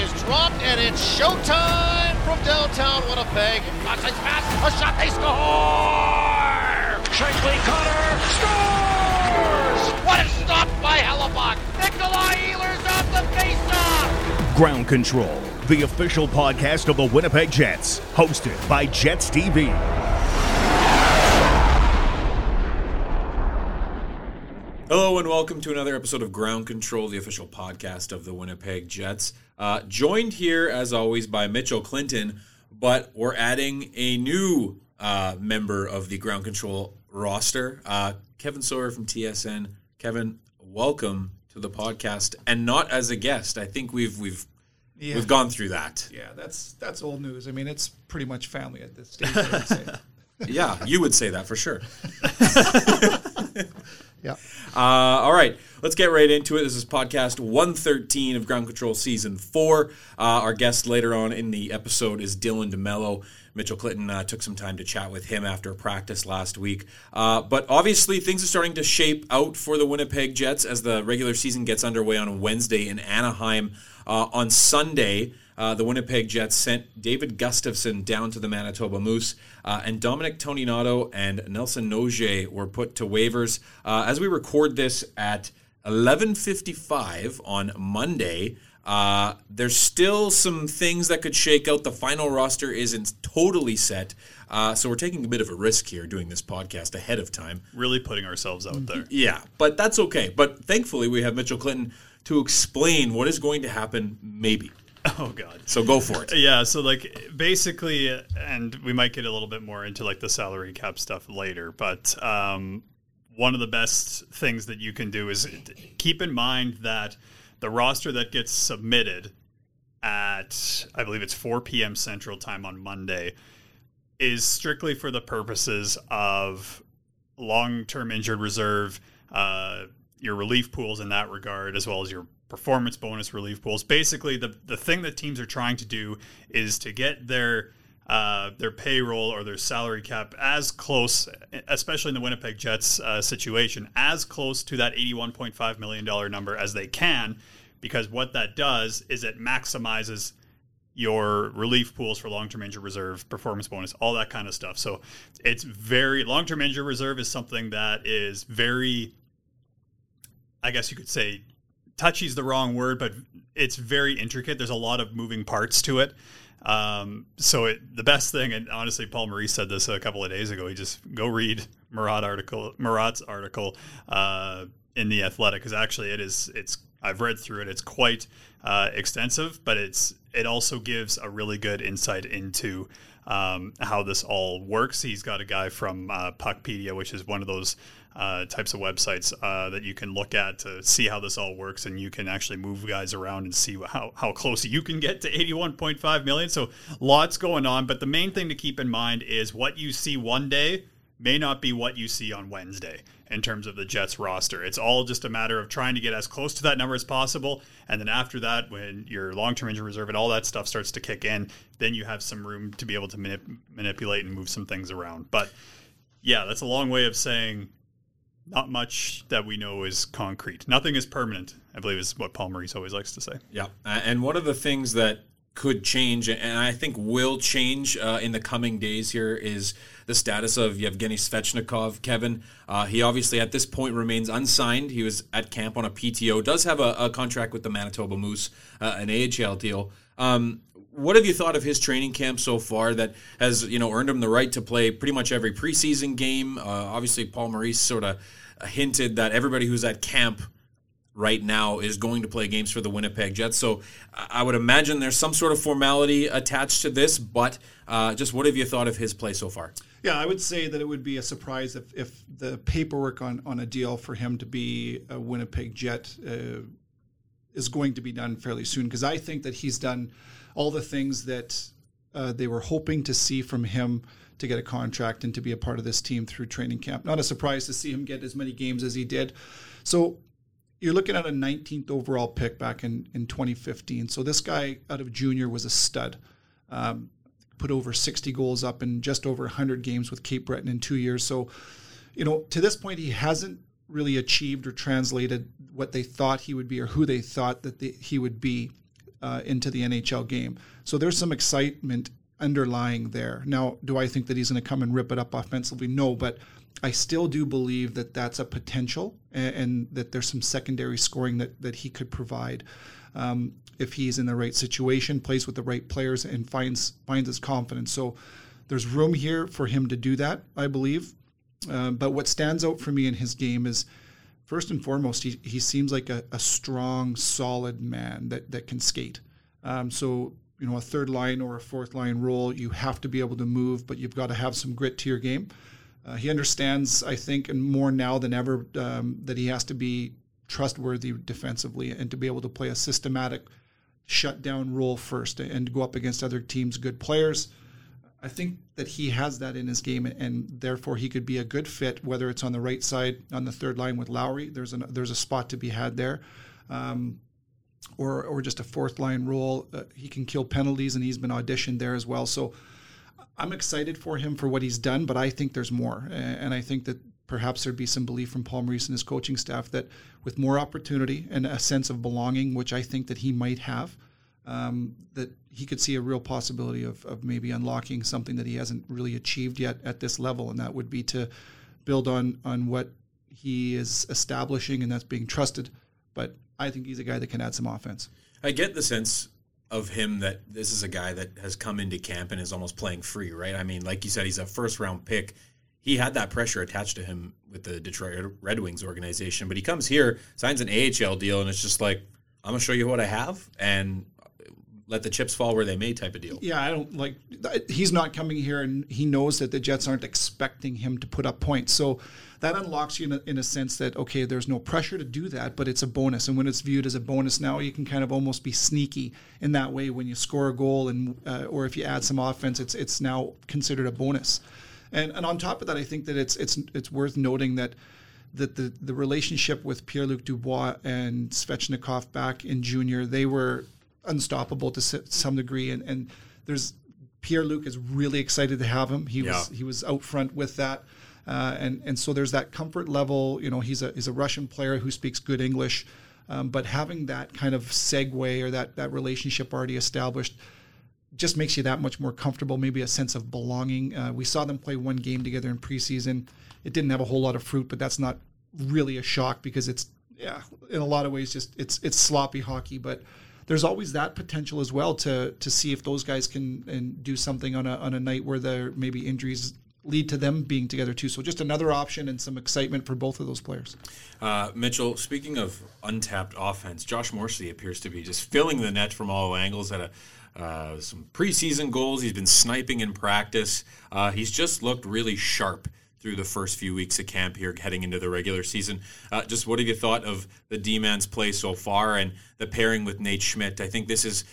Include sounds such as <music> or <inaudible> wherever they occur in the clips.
is dropped, and it's showtime from downtown Winnipeg. Gosselin pass, a shot, they score! Shankly Cutter scores! What a stop by Hellebuyck! Nikolai Ehlers off the faceoff! Ground Control, the official podcast of the Winnipeg Jets, hosted by Jets TV. Hello and welcome to another episode of Ground Control, the official podcast of the Winnipeg Jets. Uh, joined here, as always, by Mitchell Clinton, but we're adding a new uh, member of the Ground Control roster, uh, Kevin Sawyer from TSN. Kevin, welcome to the podcast, and not as a guest. I think we've we've Yeah. we've gone through that. Yeah, that's that's old news. I mean, it's pretty much family at this stage. I would say. <laughs> Yeah, you would say that for sure. <laughs> yeah. Uh, all right, let's get right into it. This is podcast 113 of Ground Control Season 4. Uh, our guest later on in the episode is Dylan DeMelo. Mitchell Clinton uh, took some time to chat with him after practice last week. Uh, but obviously, things are starting to shape out for the Winnipeg Jets as the regular season gets underway on Wednesday in Anaheim. Uh, on Sunday, uh, the Winnipeg Jets sent David Gustafsson down to the Manitoba Moose, uh, and Dominic Toninato and Nelson Nogier were put to waivers. Uh, as we record this at 11:55 on Monday, uh, there's still some things that could shake out. The final roster isn't totally set, uh, so we're taking a bit of a risk here doing this podcast ahead of time. really putting ourselves out there. <laughs> Yeah, but that's okay. But thankfully, we have Mitchell Clinton to explain what is going to happen, maybe. <laughs> Oh God. So go for it. Yeah, so like basically, and we might get a little bit more into like the salary cap stuff later, but um, one of the best things that you can do is keep in mind that the roster that gets submitted at I believe it's 4 p.m. Central Time on Monday is strictly for the purposes of long-term injured reserve, uh, your relief pools in that regard, as well as your performance bonus relief pools. Basically, the the thing that teams are trying to do is to get their uh, their payroll or their salary cap as close, especially in the Winnipeg Jets uh, situation, as close to that eighty-one point five million dollar number as they can, because what that does is it maximizes your relief pools for long-term injury reserve, performance bonus, all that kind of stuff. So it's very long-term injury reserve is something that is very, I guess you could say, touchy is the wrong word, but it's very intricate. There's a lot of moving parts to it. Um, so it, the best thing, and honestly, Paul Maurice said this a couple of days ago. He just go read Murat article, Murat's article uh, in the Athletic because actually it is. It's I've read through it. It's quite uh, extensive, but it's it also gives a really good insight into um, how this all works. He's got a guy from uh, Puckpedia, which is one of those uh, types of websites uh, that you can look at to see how this all works, and you can actually move guys around and see how, how close you can get to 81.5 million. So lots going on, but the main thing to keep in mind is what you see one day may not be what you see on Wednesday in terms of the Jets roster. It's all just a matter of trying to get as close to that number as possible. And then after that, when your long term injury reserve and all that stuff starts to kick in, then you have some room to be able to manip- manipulate and move some things around. But yeah, that's a long way of saying not much that we know is concrete. Nothing is permanent, I believe is what Paul Maurice always likes to say. Yeah, and one of the things that could change, and I think will change uh, in the coming days here, is the status of Yevgeny Svechnikov. Kevin, uh, he obviously at this point remains unsigned. He was at camp on a PTO, does have a, a contract with the Manitoba Moose, uh, an AHL deal. Um, what have you thought of his training camp so far that has you know earned him the right to play pretty much every preseason game? Uh, obviously, Paul Maurice sort of hinted that everybody who's at camp right now is going to play games for the Winnipeg Jets. So I would imagine there's some sort of formality attached to this, but uh, just what have you thought of his play so far? Yeah, I would say that it would be a surprise if, if the paperwork on, on a deal for him to be a Winnipeg Jet uh, is going to be done fairly soon because I think that he's done all the things that uh, they were hoping to see from him to get a contract and to be a part of this team through training camp. Not a surprise to see him get as many games as he did. So you're looking at a 19th overall pick back in, in 2015. So this guy out of junior was a stud. Um, put over 60 goals up in just over 100 games with Cape Breton in two years. So, you know, to this point, he hasn't really achieved or translated what they thought he would be or who they thought that he would be uh, into the NHL game. So there's some excitement underlying there. Now, do I think that he's going to come and rip it up offensively? No, but I still do believe that that's a potential and, and that there's some secondary scoring that, that he could provide. Um, if he's in the right situation, plays with the right players, and finds finds his confidence. So there's room here for him to do that, I believe. Um, but what stands out for me in his game is, first and foremost, he, he seems like a, a strong, solid man that, that can skate. Um, so, you know, a third line or a fourth line role, you have to be able to move, but you've got to have some grit to your game. Uh, he understands, I think, and more now than ever, um, that he has to be trustworthy defensively and to be able to play a systematic shutdown role first and go up against other teams' good players. I think that he has that in his game, and therefore he could be a good fit. Whether it's on the right side on the third line with Lowry, there's a there's a spot to be had there, um, or or just a fourth line role. Uh, he can kill penalties, and he's been auditioned there as well. So I'm excited for him for what he's done, but I think there's more, and I think that perhaps there'd be some belief from Paul Maurice and his coaching staff that with more opportunity and a sense of belonging, which I think that he might have, um, that he could see a real possibility of, of maybe unlocking something that he hasn't really achieved yet at this level, and that would be to build on on what he is establishing, and that's being trusted. But I think he's a guy that can add some offense. I get the sense of him that this is a guy that has come into camp and is almost playing free, right? I mean, like you said, he's a first round pick he had that pressure attached to him with the Detroit Red Wings organization. But he comes here, signs an AHL deal, and it's just like, I'm gonna show you what I have, and let the chips fall where they may type of deal. Yeah, I don't like. He's not coming here, and he knows that the Jets aren't expecting him to put up points. So that unlocks you in a, in a sense that okay, there's no pressure to do that, but it's a bonus. And when it's viewed as a bonus, now you can kind of almost be sneaky in that way when you score a goal, and uh, or if you add some offense, it's it's now considered a bonus. And and on top of that, I think that it's it's it's worth noting that that the, the relationship with Pierre Luc Dubois and Svechnikov back in junior, they were unstoppable to some degree. And, and there's Pierre Luc is really excited to have him. He yeah. was he was out front with that. Uh, and and so there's that comfort level. You know, he's a he's a Russian player who speaks good English, um, but having that kind of segue or that that relationship already established just makes you that much more comfortable, maybe a sense of belonging. Uh, we saw them play one game together in preseason. It didn't have a whole lot of fruit, but that's not really a shock because it's yeah, in a lot of ways just it's it's sloppy hockey, but there's always that potential as well to to see if those guys can and do something on a on a night where there maybe injuries lead to them being together too. So just another option and some excitement for both of those players. Uh, Mitchell, speaking of untapped offense, Josh Morrissey appears to be just filling the net from all angles at a uh, some preseason goals. He's been sniping in practice. Uh, he's just looked really sharp through the first few weeks of camp here, heading into the regular season. Uh, just what have you thought of the D-man's play so far and the pairing with Nate Schmidt? I think this is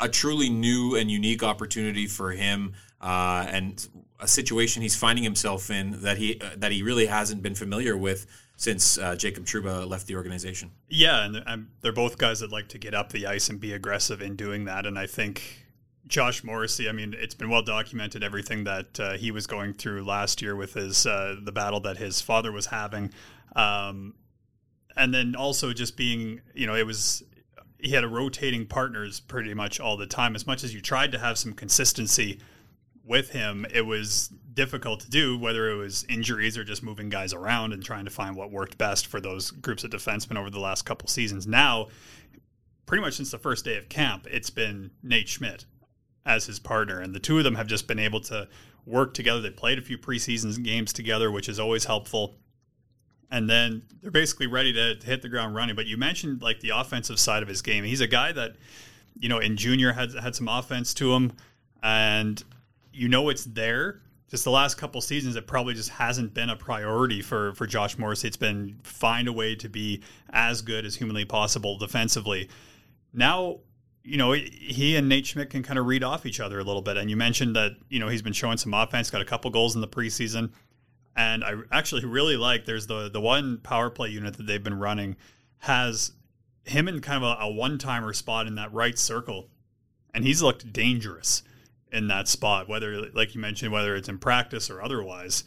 a truly new and unique opportunity for him, uh, and a situation he's finding himself in that he uh, that he really hasn't been familiar with since uh, Jacob Trouba left the organization. Yeah, and, and they're both guys that like to get up the ice and be aggressive in doing that. And I think Josh Morrissey, I mean, it's been well documented everything that uh, he was going through last year with his uh, the battle that his father was having, um, and then also just being, you know, it was he had a rotating partners pretty much all the time. As much as you tried to have some consistency with him, it was difficult to do, whether it was injuries or just moving guys around and trying to find what worked best for those groups of defensemen over the last couple seasons. Now, pretty much since the first day of camp, it's been Nate Schmidt as his partner, and the two of them have just been able to work together. They played a few preseason games together, which is always helpful. And then they're basically ready to, to hit the ground running. But you mentioned like the offensive side of his game. He's a guy that, you know, in junior had had some offense to him, and you know it's there. Just the last couple seasons, it probably just hasn't been a priority for for Josh Morris. It's been find a way to be as good as humanly possible defensively. Now, you know, he and Nate Schmidt can kind of read off each other a little bit. And you mentioned that you know he's been showing some offense, got a couple goals in the preseason, and I actually really like. There's the the one power play unit that they've been running has him in kind of a, a one timer spot in that right circle, and he's looked dangerous in that spot, whether, like you mentioned, whether it's in practice or otherwise.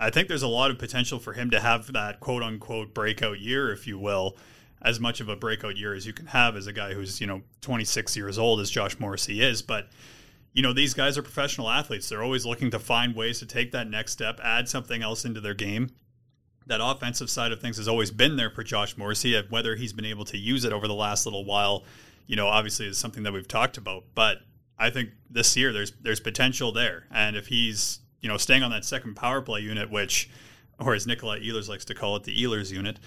I think there's a lot of potential for him to have that quote unquote breakout year, if you will. As much of a breakout year as you can have as a guy who's you know 26 years old as Josh Morrissey is, but you know these guys are professional athletes. They're always looking to find ways to take that next step, add something else into their game. That offensive side of things has always been there for Josh Morrissey. Uh, whether he's been able to use it over the last little while, you know, obviously is something that we've talked about. But I think this year there's there's potential there, and if he's you know staying on that second power play unit, which or as Nikolai Ehlers likes to call it, the Ehlers unit,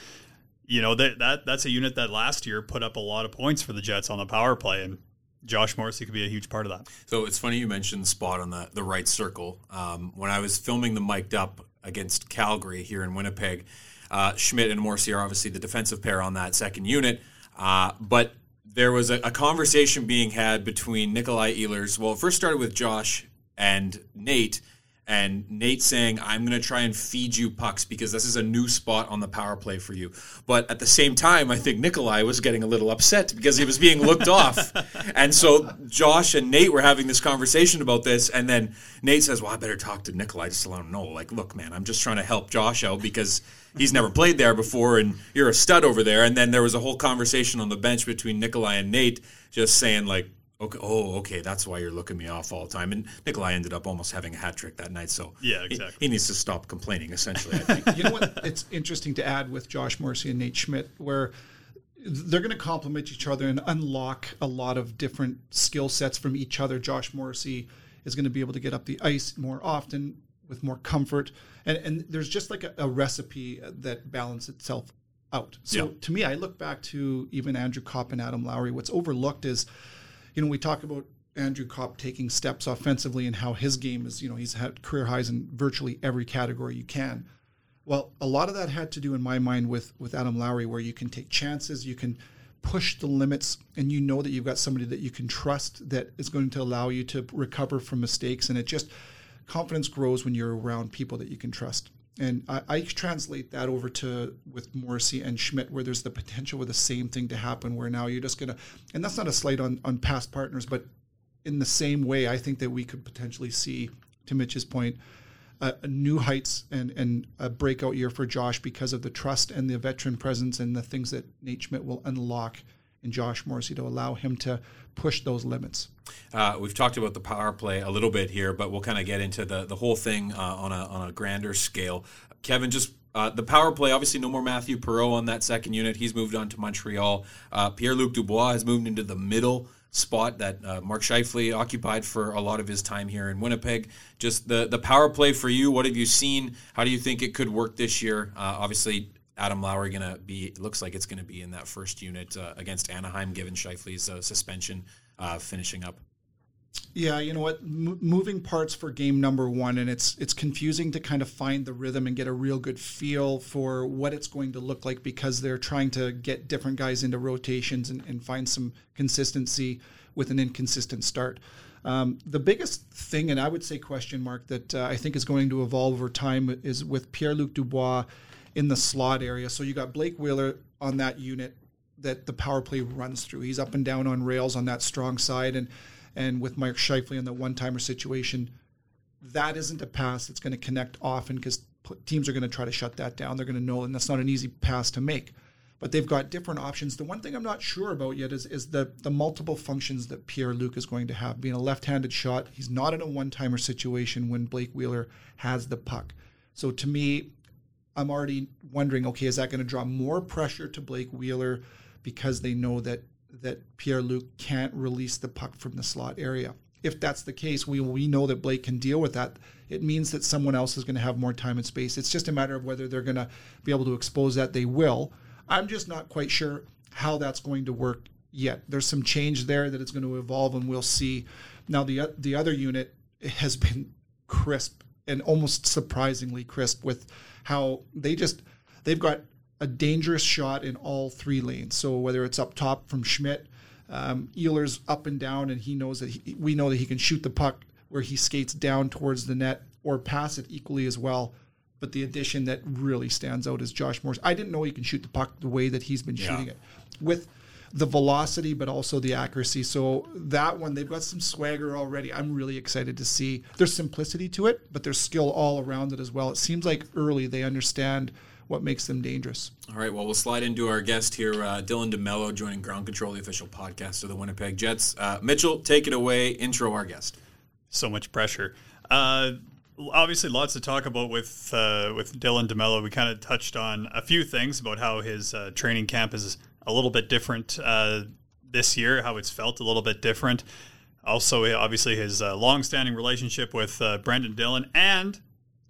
you know that that that's a unit that last year put up a lot of points for the Jets on the power play, and Josh Morrissey could be a huge part of that. So it's funny you mentioned the spot on the the right circle. Um, when I was filming the mic'd up against Calgary here in Winnipeg, uh, Schmidt and Morrissey are obviously the defensive pair on that second unit, uh, but there was a, a, conversation being had between Nikolai Ehlers. Well, it first started with Josh and Nate and Nate saying, I'm going to try and feed you pucks because this is a new spot on the power play for you. But at the same time, I think Nikolai was getting a little upset because he was being looked off. <laughs> And so Josh and Nate were having this conversation about this. And then Nate says, Well, I better talk to Nikolai just to let him know. Like, look, man, I'm just trying to help Josh out because he's never played there before and you're a stud over there. And then there was a whole conversation on the bench between Nikolai and Nate just saying, like, Okay. Oh, okay. That's why you're looking me off all the time. And Nikolai ended up almost having a hat trick that night. So yeah, exactly. He, he needs to stop complaining. Essentially, I <laughs> think. you know what? It's interesting to add with Josh Morrissey and Nate Schmidt, where they're going to complement each other and unlock a lot of different skill sets from each other. Josh Morrissey is going to be able to get up the ice more often with more comfort, and and there's just like a, a recipe that balances itself out. So yeah. to me, I look back to even Andrew Copp and Adam Lowry. What's overlooked is you know, we talk about Andrew Copp taking steps offensively and how his game is, you know, he's had career highs in virtually every category you can. Well, a lot of that had to do, in my mind, with with Adam Lowry, where you can take chances, you can push the limits, and you know that you've got somebody that you can trust that is going to allow you to recover from mistakes, and it just confidence grows when you're around people that you can trust. And I, I, translate that over to with Morrissey and Schmidt, where there's the potential for the same thing to happen, where now you're just gonna, and that's not a slight on on past partners, but in the same way, I think that we could potentially see, to Mitch's point, uh, new heights and and a breakout year for Josh because of the trust and the veteran presence and the things that Nate Schmidt will unlock in Josh Morrissey to allow him to push those limits. Uh, we've talked about the power play a little bit here, but we'll kind of get into the, the whole thing uh, on, a, on a grander scale. Kevin, just uh, the power play, obviously, no more Matthew Perreault on that second unit. He's moved on to Montreal. Uh, Pierre Luc Dubois has moved into the middle spot that uh, Mark Scheifele occupied for a lot of his time here in Winnipeg. Just the, the power play for you, what have you seen? How do you think it could work this year? Uh, obviously, Adam Lowry going to be, looks like it's going to be in that first unit against Anaheim, given Scheifele's suspension finishing up. Yeah, you know what? M- moving parts for game number one, and it's it's confusing to kind of find the rhythm and get a real good feel for what it's going to look like because they're trying to get different guys into rotations and, and find some consistency with an inconsistent start. Um, the biggest thing, and I would say question mark, that uh, I think is going to evolve over time is with Pierre Luc Dubois in the slot area. So you got Blake Wheeler on that unit that the power play runs through. He's up and down on rails on that strong side, and and with Mike Scheifele in the one timer situation, that isn't a pass that's going to connect often because teams are going to try to shut that down. They're going to know, and that's not an easy pass to make. But they've got different options. The one thing I'm not sure about yet is, is the, the multiple functions that Pierre Luc is going to have. Being a left handed shot, he's not in a one timer situation when Blake Wheeler has the puck. So to me, I'm already wondering okay, is that going to draw more pressure to Blake Wheeler because they know that that Pierre Luc can't release the puck from the slot area. If that's the case, we we know that Blake can deal with that. It means that someone else is going to have more time and space. It's just a matter of whether they're going to be able to expose that. They will. I'm just not quite sure how that's going to work yet. There's some change there that it's going to evolve, and we'll see. Now the the other unit has been <laughs> crisp and almost surprisingly crisp with how they just they've got a dangerous shot in all three lanes. So whether it's up top from Schmidt, um, Ehlers up and down, and he knows that he, we know that he can shoot the puck where he skates down towards the net or pass it equally as well. But the addition that really stands out is Josh Morris. I didn't know he can shoot the puck the way that he's been yeah. shooting it with the velocity, but also the accuracy. So that one, they've got some swagger already. I'm really excited to see. There's simplicity to it, but there's skill all around it as well. It seems like early they understand what makes them dangerous. All right, well, we'll slide into our guest here, uh, Dylan DeMelo, joining Ground Control, the official podcast of the Winnipeg Jets. Uh, Mitchell, take it away. Intro our guest. So much pressure. Uh, obviously, lots to talk about with uh, with Dylan DeMelo. We kind of touched on a few things about how his uh, training camp is a little bit different uh, this year, how it's felt a little bit different. Also, obviously, his uh, long-standing relationship with uh, Brendan Dillon, and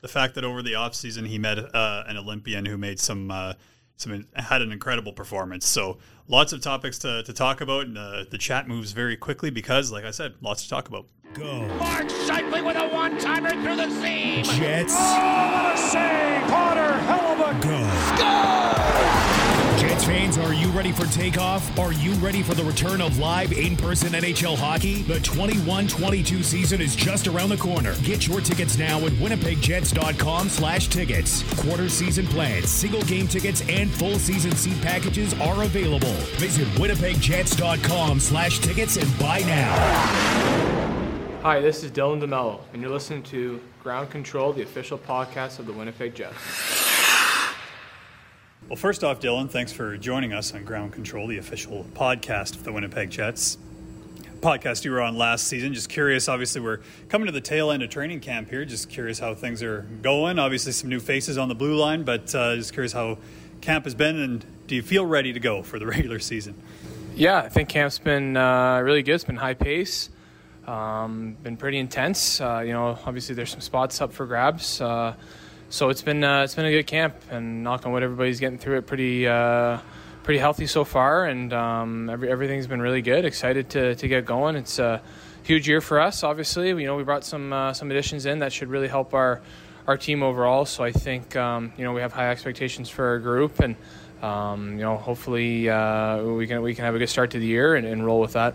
the fact that over the offseason he met uh, an Olympian who made some uh, some had an incredible performance. So, lots of topics to, to talk about, and uh, the chat moves very quickly because, like I said, lots to talk about. Go. Mark Scheifele with a one-timer through the seam. Jets. Oh, what a save! Potter, hell of a Go. Jets are you ready for takeoff? Are you ready for the return of live in-person NHL hockey? The 21-22 season is just around the corner. Get your tickets now at winnipegjets.com slash tickets. Quarter season plans, single game tickets, and full season seat packages are available. Visit winnipegjets.com slash tickets and buy now. Hi, this is Dylan DeMelo, and you're listening to Ground Control, the official podcast of the Winnipeg Jets. Well, first off, Dylan, thanks for joining us on Ground Control, the official podcast of the Winnipeg Jets. Podcast you were on last season. Just curious, obviously, we're coming to the tail end of training camp here. Just curious how things are going. Obviously, some new faces on the blue line, but uh, just curious how camp has been and do you feel ready to go for the <laughs> regular season? Yeah, I think camp's been uh, really good. It's been high pace, um, been pretty intense. Uh, you know, obviously, there's some spots up for grabs. Uh, so it's been uh, it's been a good camp, and knock on wood, everybody's getting through it pretty uh, pretty healthy so far, and um, every, everything's been really good. Excited to, to get going. It's a huge year for us. Obviously, you know we brought some uh, some additions in that should really help our our team overall. So I think um, you know we have high expectations for our group, and um, you know hopefully uh, we can we can have a good start to the year and, and roll with that.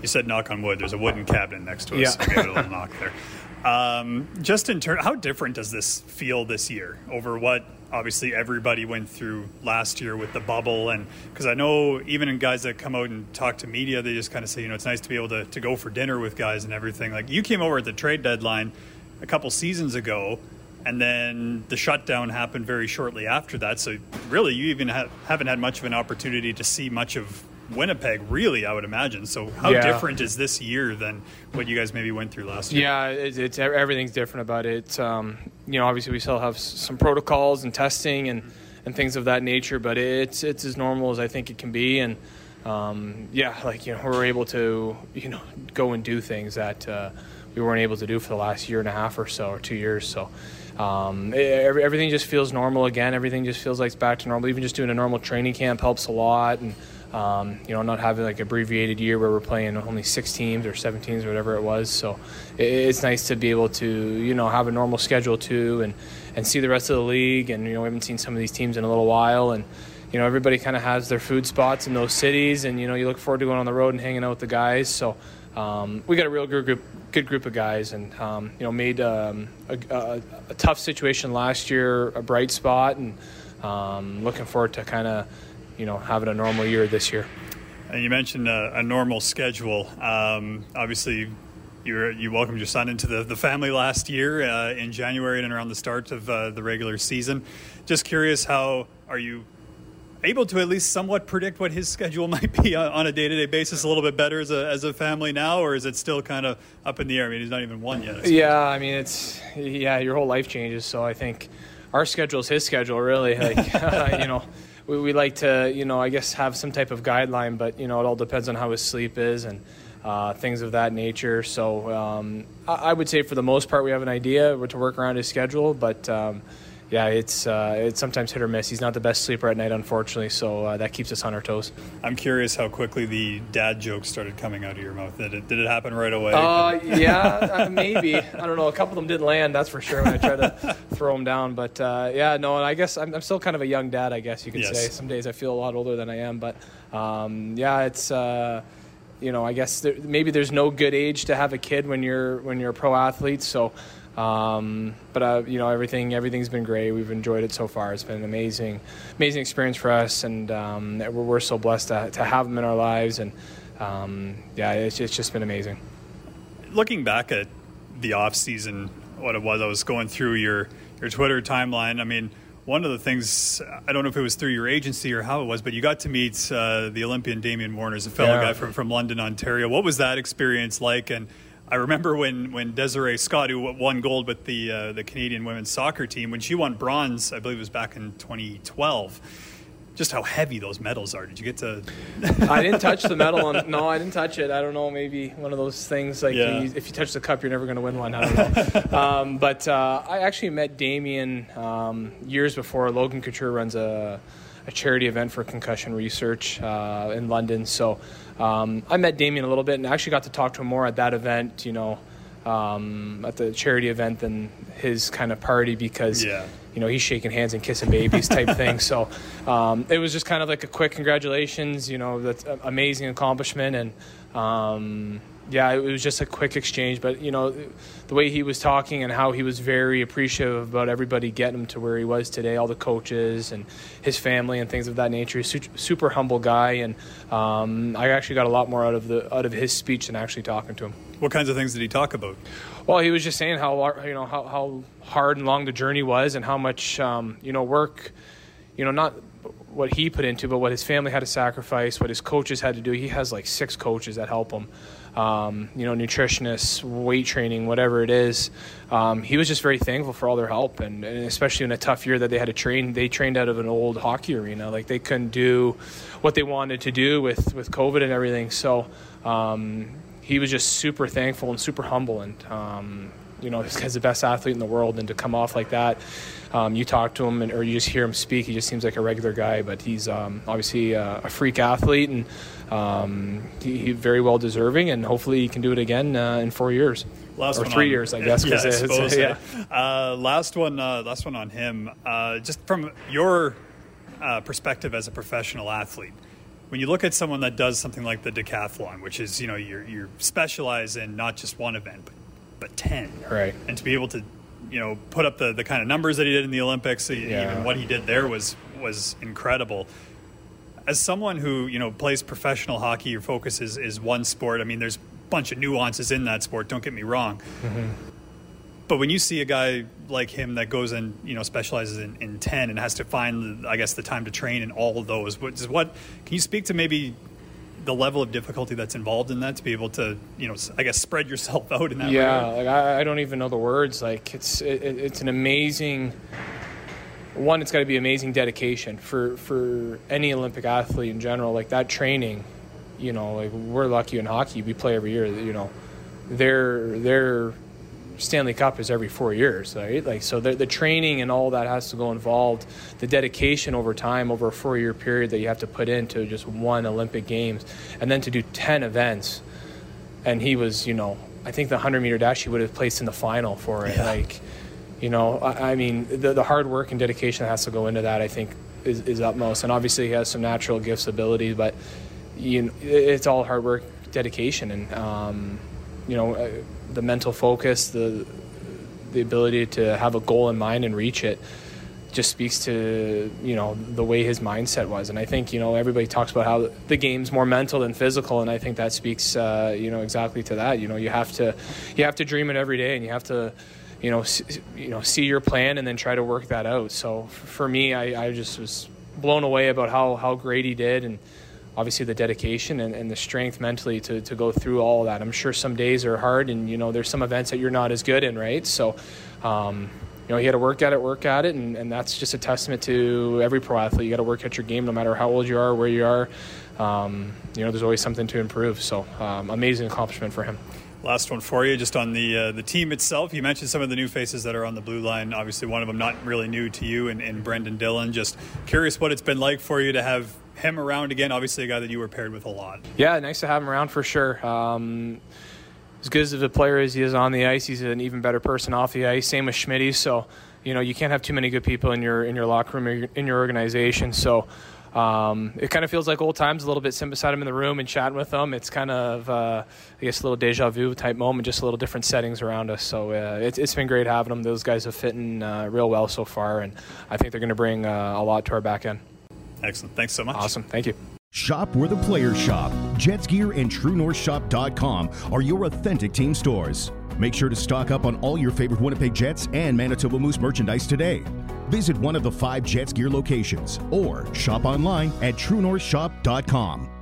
You said knock on wood. There's a wooden cabinet next to us. Yeah. So give it a little knock there. <laughs> Um, just in turn, how different does this feel this year over what obviously everybody went through last year with the bubble? And because I know even in guys that come out and talk to media, they just kind of say, you know, it's nice to be able to, to go for dinner with guys and everything. Like you came over at the trade deadline a couple seasons ago. And then the shutdown happened very shortly after that. So really, you even ha- haven't had much of an opportunity to see much of Winnipeg, really, I would imagine. So, how Yeah. different is this year than what you guys maybe went through last year? Yeah, it's, it's everything's different about it. Um, you know, obviously we still have some protocols and testing and, and things of that nature, but it's it's as normal as I think it can be. And um, yeah, like you know, we're able to you know go and do things that uh, we weren't able to do for the last year and a half or so, or two years. So. Um, every, everything just feels normal again. Everything just feels like it's back to normal. Even just doing a normal training camp helps a lot, and um, you know, not having like abbreviated year where we're playing only six teams or seven teams or whatever it was. So it, it's nice to be able to you know have a normal schedule too, and and see the rest of the league. And you know, we haven't seen some of these teams in a little while, and you know, everybody kind of has their food spots in those cities, and you know, you look forward to going on the road and hanging out with the guys. So um, we got a real good group, good group of guys, and um, you know, made um, a, a, a tough situation last year a bright spot, and um, looking forward to kind of you know having a normal year this year. And you mentioned a, a normal schedule. Um, obviously, you you welcomed your son into the, the family last year uh, in January and around the start of uh, the regular season. Just curious, how are you able to at least somewhat predict what his schedule <laughs> might be on, a day to day basis a little bit better as a, as a family now, or is it still kind of up in the air? I mean, he's not even one yet. I. Yeah, I mean it's yeah, your whole life changes. So I think our schedule is his schedule, really. Like <laughs> you know, we, we like to you know I guess have some type of guideline, but you know it all depends on how his sleep is and uh, things of that nature. So um, I, I would say for the most part we have an idea to work around his schedule, but. Um, yeah, it's uh, it's sometimes hit or miss. He's not the best sleeper at night, unfortunately, so uh, that keeps us on our toes. I'm curious how quickly the dad jokes started coming out of your mouth. Did it, did it happen right away? Uh, yeah, uh, maybe. I don't know. A couple of them didn't land, that's for sure, when I tried to <laughs> throw them down. But uh, yeah, no, and I guess I'm, I'm still kind of a young dad, I guess you could Yes. say. Some days I feel a lot older than I am. But um, yeah, it's. Uh, you know, I guess there, maybe there's no good age to have a kid when you're when you're a pro athlete. So, um, but uh, you know, everything everything's been great. We've enjoyed it so far. It's been an amazing, amazing experience for us, and um, we're, we're so blessed to, to have them in our lives. And um, yeah, it's, it's just been amazing. looking back at the off season, what it was, I was going through your your Twitter timeline. I mean, one of the things I don't know if it was through your agency or how it was, but you got to meet uh, the Olympian Damian Warner's a fellow Yeah. guy from, from London, Ontario. What was that experience like? And I remember when, when Desiree Scott, who won gold with the uh, the Canadian women's soccer team, when she won bronze, I believe it was back in 2012. Just how heavy those medals are. Did you get to? <laughs> I didn't touch the medal. On, <laughs> no, I didn't touch it. I don't know. Maybe one of those things like Yeah. you, if you touch the cup, you're never going to win one. I don't know. <laughs> um, but uh, I actually met Damian um, years before. Logan Couture runs a, a charity event for concussion research uh, in London. So um, I met Damian a little bit and actually got to talk to him more at that event. You know, um, at the charity event than his kind of party because Yeah. you know, he's shaking hands and kissing babies type <laughs> thing. So um, it was just kind of like a quick congratulations, you know, that's an amazing accomplishment. And um, yeah, it was just a quick exchange. But, you know, the way he was talking and how he was very appreciative about everybody getting him to where he was today, all the coaches and his family and things of that nature. He's su- super humble guy. And um, I actually got a lot more out of the out of his speech than actually talking to him. What kinds of things did he talk about? Well, he was just saying how you know how, how hard and long the journey was, and how much um, you know work, you know, not what he put into, but what his family had to sacrifice, what his coaches had to do. He has like six coaches that help him, um, you know, nutritionists, weight training, whatever it is. Um, he was just very thankful for all their help, and, and especially in a tough year that they had to train. They trained out of an old hockey arena, like they couldn't do what they wanted to do with with COVID and everything. So. Um, he was just super thankful and super humble and um, you know this guy's the best athlete in the world and to come off like that um, you talk to him and, or you just hear him speak he just seems like a regular guy but he's um, obviously a, a freak athlete and um, he, he very well deserving and hopefully he can do it again uh, in four years Last or three on- years I <laughs> guess Yeah, I suppose, yeah. Uh, last one. Uh, last one on him. Uh, just from your uh, perspective as a professional athlete, when you look at someone that does something like the decathlon, which is you know you're you're specialized in not just one event but but ten, Right. And to be able to you know put up the, the kind of numbers that he did in the Olympics, Yeah. even what he did there was was incredible as someone who you know plays professional hockey, your focus is, is one sport. I mean, there's a bunch of nuances in that sport. Don't get me wrong. Mm-hmm. But when you see a guy like him that goes and you know specializes in, in ten and has to find, I guess, the time to train in all of those, what, what can you speak to maybe the level of difficulty that's involved in that to be able to you know I guess spread yourself <laughs> out in that yeah regard? like I, I don't even know the words. Like it's it, it- it's an amazing one it's got to be amazing dedication for for any olympic athlete in general. Like that training you know like we're lucky in hockey we play every year you know. Their their stanley cup is every four years right like so the, the training and all that has to go involved the dedication over time over a four year period that you have to put into just one olympic games and then to do 10 events and he was, you know, I think the 100 meter dash he would have placed in the final for it. Like, you know, I, I mean, the, the hard work and dedication that has to go into that, I think, is, is utmost. And obviously, he has some natural gifts, abilities, but you know, it's all hard work, dedication, and um, you know, uh, the mental focus, the the ability to have a goal in mind and reach it just speaks to you know the way his mindset was. And i think you know everybody talks about how the game's more mental than physical and i think that speaks uh, you know exactly to that. You know you have to you have to dream it every day and you have to you know you know see your plan and then try to work that out. So for me i, I just was blown away about how how great he did and obviously the dedication and, and the strength mentally to, to go through all that. I'm sure some days are hard and, you know, there's some events that you're not as good in, right? So, um, you know, he had to work at it, work at it, and, and that's just a testament to every pro athlete. You got to work at your game no matter how old you are, where you are. Um, you know, there's always something to improve. So, um, amazing accomplishment for him. Last one for you, just on the uh, the team itself. You mentioned some of the new faces that are on the blue line. Obviously, one of them not really new to you, and, and Brendan Dillon. Just curious what it's been like for you to have him around again. Obviously, a guy that you were paired with a lot. Yeah, nice to have him around for sure. Um, as good as a player as he is on the ice, he's an even better person off the ice. Same with Schmitty. So, you know, you can't have too many good people in your in your locker room or in your organization. So, um, it kind of feels like old times a little bit. Sitting beside him in the room and chatting with him, it's kind of uh, I guess a little deja vu type moment, just a little different settings around us. So uh, it's it's been great having them. Those guys have fit in uh, real well so far, and I think they're going to bring uh, a lot to our back end. Excellent. Thanks so much. Awesome, thank you. Shop where the players shop. Jets Gear and TrueNorthShop.com are your authentic team stores. Make sure to stock up on all your favorite Winnipeg Jets and Manitoba Moose merchandise today. Visit one of the five Jets gear locations or shop online at truenorthshop.com.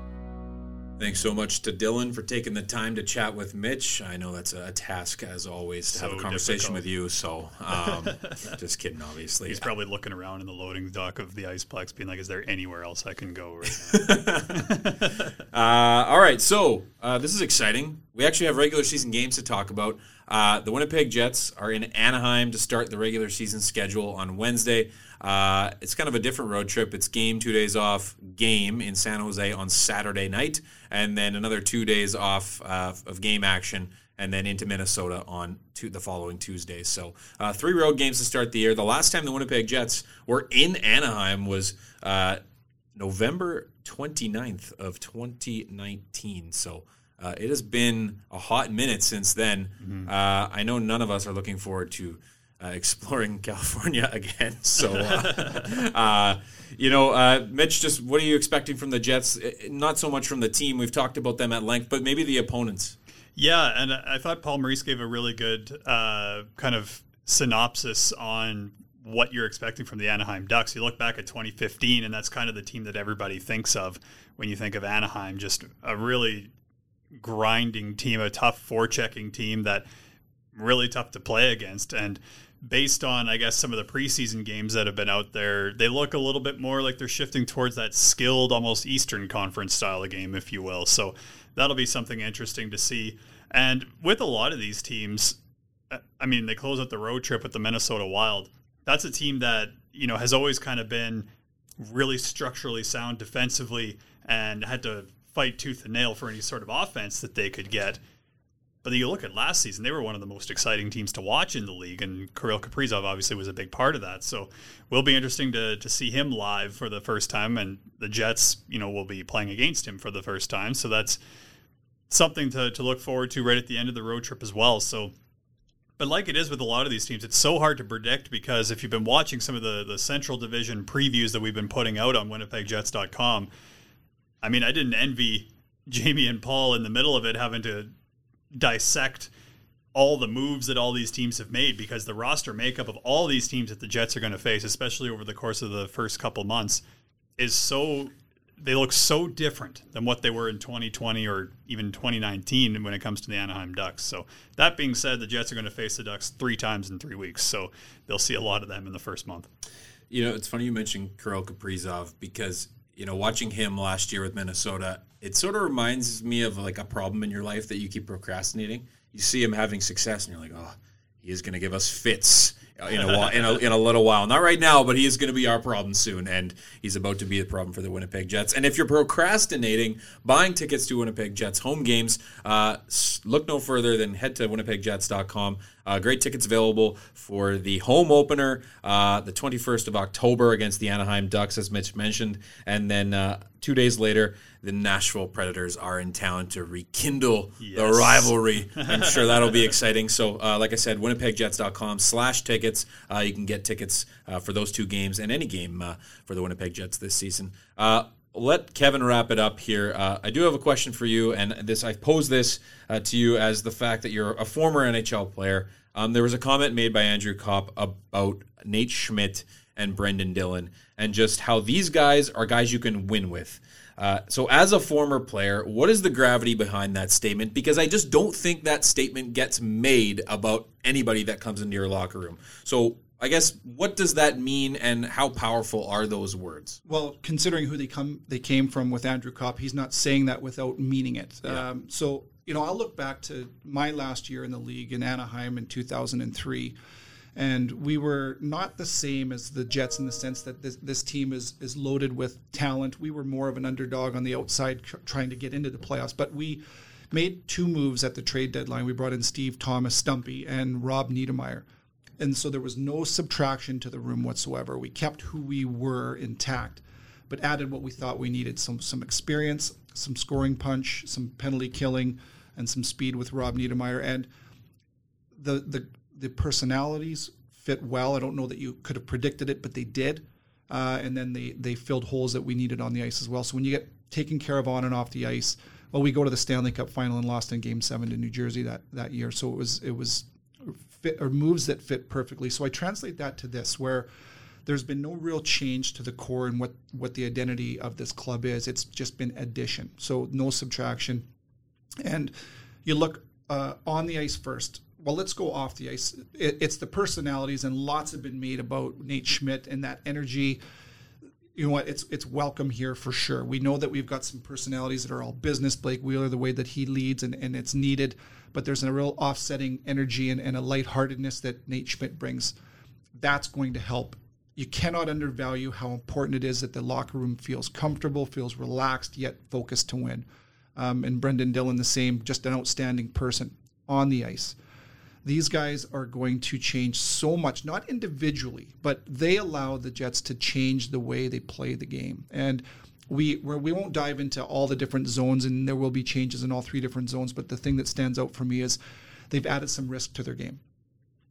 Thanks so much to Dylan for taking the time to chat with Mitch. I know that's a task, as always, to have a conversation difficult. with you. So, um, <laughs> just kidding, obviously. He's probably looking around in the loading dock of the Iceplex, being like, "Is there anywhere else I can go?" Right now? <laughs> Uh, all right, so uh, this is exciting. We actually have regular season games to talk about. Uh, the Winnipeg Jets are in Anaheim to start the regular season schedule on Wednesday. Uh, it's kind of a different road trip. It's game, two days off, game in San Jose on Saturday night, and then another two days off uh, of game action, and then into Minnesota on two, the following Tuesday. So uh, three road games to start the year. The last time the Winnipeg Jets were in Anaheim was uh, November 29th of 2019. So uh, it has been a hot minute since then. Uh, I know none of us are looking forward to uh, exploring California <laughs> again. So, uh, uh, you know, uh, Mitch, just what are you expecting from the Jets? Uh, Not so much from the team. We've talked about them at length, but maybe the opponents. Yeah, and I thought Paul Maurice gave a really good kind of synopsis on what you're expecting from the Anaheim Ducks. You look back at 2015, and that's kind of the team that everybody thinks of when you think of Anaheim. Just a really grinding team, a tough forechecking team that really tough to play against. And based on, I guess, some of the preseason games that have been out there, they look a little bit more like they're shifting towards that skilled, almost Eastern Conference style of game, if you will. So that'll be something interesting to see. And with a lot of these teams, uh, I mean, they close out the road trip with the Minnesota Wild. That's a team that, you know, has always kind of been really structurally sound defensively and had to fight tooth and nail for any sort of offense that they could get. But you look at last season; they were one of the most exciting teams to watch in the league, and Kirill Kaprizov obviously was a big part of that. So, will be interesting to to see him live for the first time, and the Jets, you know, will be playing against him for the first time. So that's something to to look forward to right at the end of the road trip as well. So, but like it is with a lot of these teams, it's so hard to predict because if you've been watching some of the the Central Division previews that we've been putting out on WinnipegJets.com, I mean, I didn't envy Jamie and Paul in the middle of it having to dissect all the moves that all these teams have made because the roster makeup of all these teams that the Jets are going to face, especially over the course of the first couple months, is so they look so different than what they were in 2020 or even 2019 when it comes to the Anaheim Ducks. So that being said, the Jets are going to face the Ducks three times in three weeks, so they'll see a lot of them in the first month. You know, it's funny you mentioned Kirill Kaprizov because you know, watching him last year with Minnesota, it sort of reminds me of like a problem in your life that you keep procrastinating. You see him having success, and you're like, oh, he is going to give us fits in a, while, in a in a little while. Not right now, but he is going to be our problem soon, and he's about to be the problem for the Winnipeg Jets. And if you're procrastinating buying tickets to Winnipeg Jets home games, uh, look no further than head to winnipegjets.com. Uh, great tickets available for the home opener, uh, the 21st of October against the Anaheim Ducks, as Mitch mentioned, and then uh, two days later, the Nashville Predators are in town to rekindle the rivalry. <laughs> I'm sure that'll be exciting. So, uh, like I said, winnipegjets.com slash tickets. Uh, you can get tickets uh, for those two games and any game uh, for the Winnipeg Jets this season. Let Kevin wrap it up here. Uh, I do have a question for you, and this I pose this uh, to you as the fact that you're a former NHL player. Um, there was a comment made by Andrew Copp about Nate Schmidt and Brendan Dillon, and just how these guys are guys you can win with. Uh, so, as a former player, what is the gravity behind that statement? Because I just don't think that statement gets made about anybody that comes into your locker room. So, I guess what does that mean, and how powerful are those words? Well, considering who they come they came from with Andrew Copp, he's not saying that without meaning it. Um, so you know, I'll look back to my last year in the league in Anaheim in 2003, and we were not the same as the Jets in the sense that this, this team is is loaded with talent. We were more of an underdog on the outside, tr- trying to get into the playoffs, but we made two moves at the trade deadline. We brought in Steve Thomas Stumpy and Rob Niedermayer. And so there was no subtraction to the room whatsoever. We kept who we were intact, but added what we thought we needed some some experience, some scoring punch, some penalty killing, and some speed with Rob Niedermayer. And the the the personalities fit well. I don't know that you could have predicted it, but they did. Uh, and then they they filled holes that we needed on the ice as well. So when you get taken care of on and off the ice, well, we go to the Stanley Cup final and lost in Game Seven to New Jersey that that year. So it was it was fit or moves that fit perfectly. So I translate that to this, where there's been no real change to the core and what what the identity of this club is. It's just been addition, so no subtraction. And you look uh, on the ice first. Well, let's go off the ice. It, it's the personalities, and lots have been made about Nate Schmidt and that energy. You know what? It's it's welcome here for sure. We know that we've got some personalities that are all business. Blake Wheeler, the way that he leads, and, and it's needed. But there's a real offsetting energy and, and a lightheartedness that Nate Schmidt brings. That's going to help you cannot undervalue how important it is that the locker room feels comfortable, feels relaxed, yet focused to win. Um, and Brenden Dillon, the same, just an outstanding person on the ice. These guys are going to change so much, not individually, but they allow the Jets to change the way they play the game. And we we won't dive into all the different zones, and there will be changes in all three different zones. But the thing that stands out for me is they've added some risk to their game,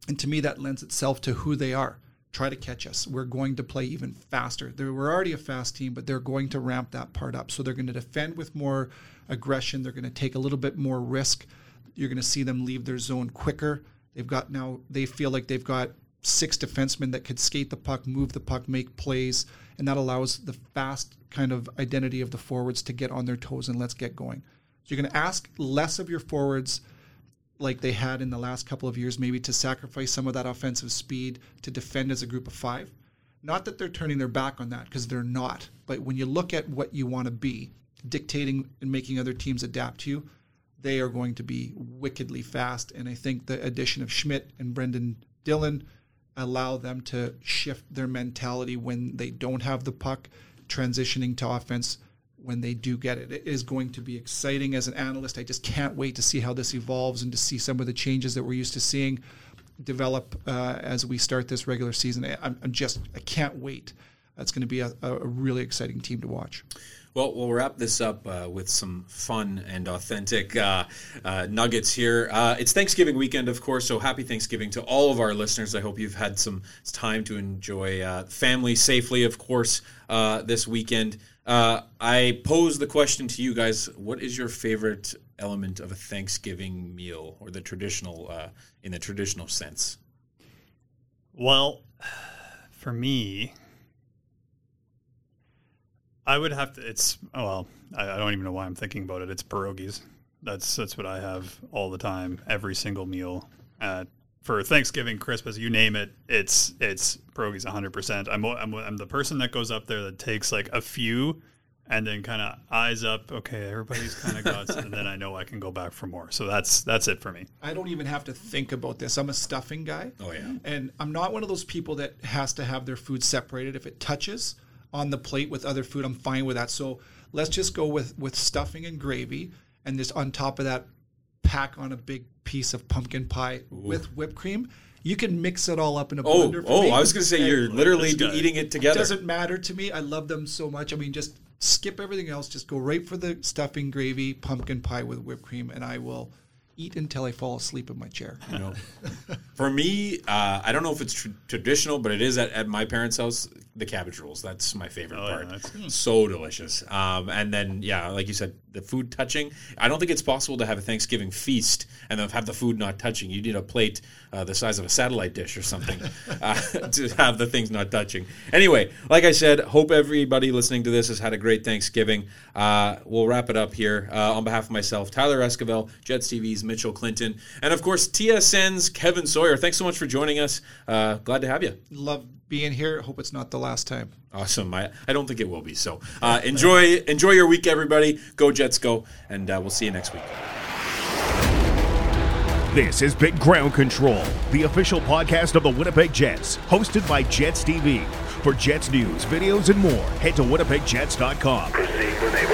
and to me that lends itself to who they are try to catch us. We're going to play even faster. They we're already a fast team, but they're going to ramp that part up. So they're going to defend with more aggression. They're going to take a little bit more risk. You're going to see them leave their zone quicker. They've got now, they feel like they've got six defensemen that could skate the puck, move the puck, make plays, and that allows the fast kind of identity of the forwards to get on their toes and let's get going. So you're going to ask less of your forwards like they had in the last couple of years, maybe to sacrifice some of that offensive speed to defend as a group of five. Not that they're turning their back on that, because they're not. But when you look at what you want to be, dictating and making other teams adapt to you, they are going to be wickedly fast. And I think the addition of Schmidt and Brenden Dillon allow them to shift their mentality when they don't have the puck, transitioning to offense when they do get it. It is going to be exciting as an analyst. I just can't wait to see how this evolves and to see some of the changes that we're used to seeing develop uh, as we start this regular season. I'm, I'm just, I can't wait. That's going to be a, a, really exciting team to watch. Well, we'll wrap this up uh, with some fun and authentic uh, uh, nuggets here. Uh, it's Thanksgiving weekend, of course, so happy Thanksgiving to all of our listeners. I hope you've had some time to enjoy uh, family safely, of course, uh, this weekend. I pose the question to you guys: What is your favorite element of a Thanksgiving meal, or the traditional, in the traditional sense? Well, <sighs> for me, I would have to. It's well, I, I don't even know why I'm thinking about it. It's pierogies. That's that's what I have all the time, every single meal at for Thanksgiving, Christmas, you name it, it's it's pierogies 100%. I'm, I'm I'm the person that goes up there that takes like a few and then kind of eyes up, okay, everybody's kind of got and then I know I can go back for more. So that's that's it for me. I don't even have to think about this. I'm a stuffing guy. Oh yeah. And I'm not one of those people that has to have their food separated if it touches on the plate with other food, I'm fine with that. So let's just go with with stuffing and gravy and just on top of that pack on a big piece of pumpkin pie Ooh. with whipped cream. You can mix it all up in a oh, blender. oh, me. I was going to say you're literally eating it together. It doesn't matter to me. I love them so much. I mean, just skip everything else. Just go right for the stuffing gravy, pumpkin pie with whipped cream, and I will eat until I fall asleep in my chair. You <laughs> know, for me, uh, I don't know if it's tr- traditional, but it is at, at my parents' house. The cabbage rolls. That's my favorite oh, part. Yeah, so delicious. Um, and then, yeah, like you said, the food touching. I don't think it's possible to have a Thanksgiving feast and then have the food not touching. You need a plate uh, the size of a satellite dish or something <laughs> uh, to have the things not touching. Anyway, like I said, hope everybody listening to this has had a great Thanksgiving. Uh, we'll wrap it up here. Uh, on behalf of myself, Tyler Esquivel, Jets TV's Mitchell Clinton, and of course, TSN's Kevin Sawyer. Thanks so much for joining us. Uh, glad to have you. Love being here. Hope it's not the last time. Awesome. I, I don't think it will be. So uh, enjoy enjoy your week, everybody. Go Jets, go, and uh, we'll see you next week. This is Big Ground Control, the official podcast of the Winnipeg Jets, hosted by Jets TV. For Jets news, videos, and more, head to winnipegjets.com. Proceed when they